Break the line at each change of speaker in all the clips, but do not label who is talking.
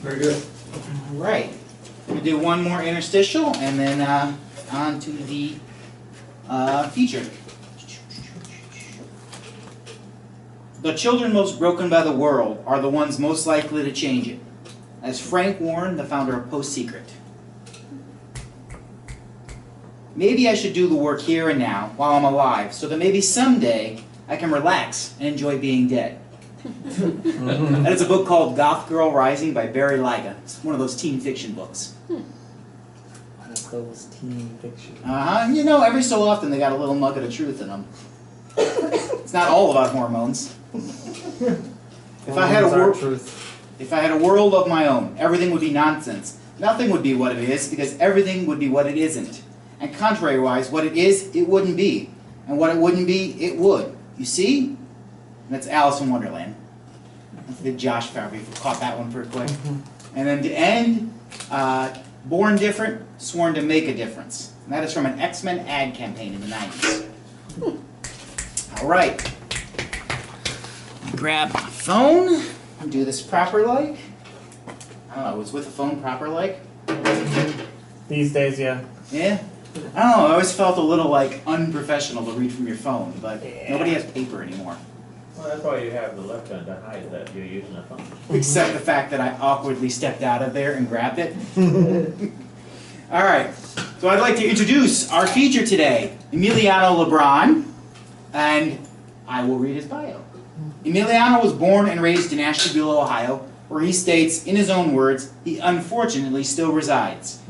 Very good.
All right. We'll do one more interstitial and then uh, on to the uh, feature. The children most broken by the world are the ones most likely to change it. As Frank Warren, the founder of Post Secret. Maybe I should do the work here and now while I'm alive so that maybe someday I can relax and enjoy being dead. That is a book called Goth Girl Rising by Barry Lyga. It's one of those teen fiction books.
One of those teen fiction.
Uh-huh. You know, every so often they got a little nugget of truth in them. it's not all about hormones. If I had a
Hormones
world,
truth.
if I had a world of my own, everything would be nonsense. Nothing would be what it is because everything would be what it isn't. And contrary-wise, what it is, it wouldn't be, and what it wouldn't be, it would. You see? That's Alice in Wonderland. That's the Josh. If you caught that one pretty quick. And then to end, uh, born different, sworn to make a difference. And that is from an X-Men ad campaign in the 90s. All right. Grab my phone and do this proper like. I don't know, was with a phone proper like?
These days, yeah.
Yeah? I don't know, I always felt a little like unprofessional to read from your phone, but nobody has paper anymore.
Well, that's why you have the left hand to hide that you're using a phone.
Except the fact that I awkwardly stepped out of there and grabbed it. All right, so I'd like to introduce our feature today, Emiliano Lebron, and I will read his bio. Emiliano was born and raised in Ashtabula, Ohio, where he states, in his own words, he unfortunately still resides.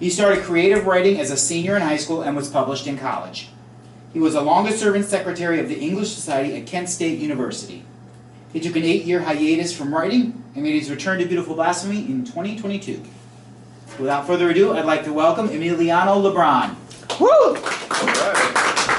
He started creative writing as a senior in high school and was published in college. He was a longest serving secretary of the English Society at Kent State University. He took an eight-year hiatus from writing and made his return to Beautiful Blasphemy in 2022. Without further ado, I'd like to welcome Emiliano Lebron. Woo!
All right.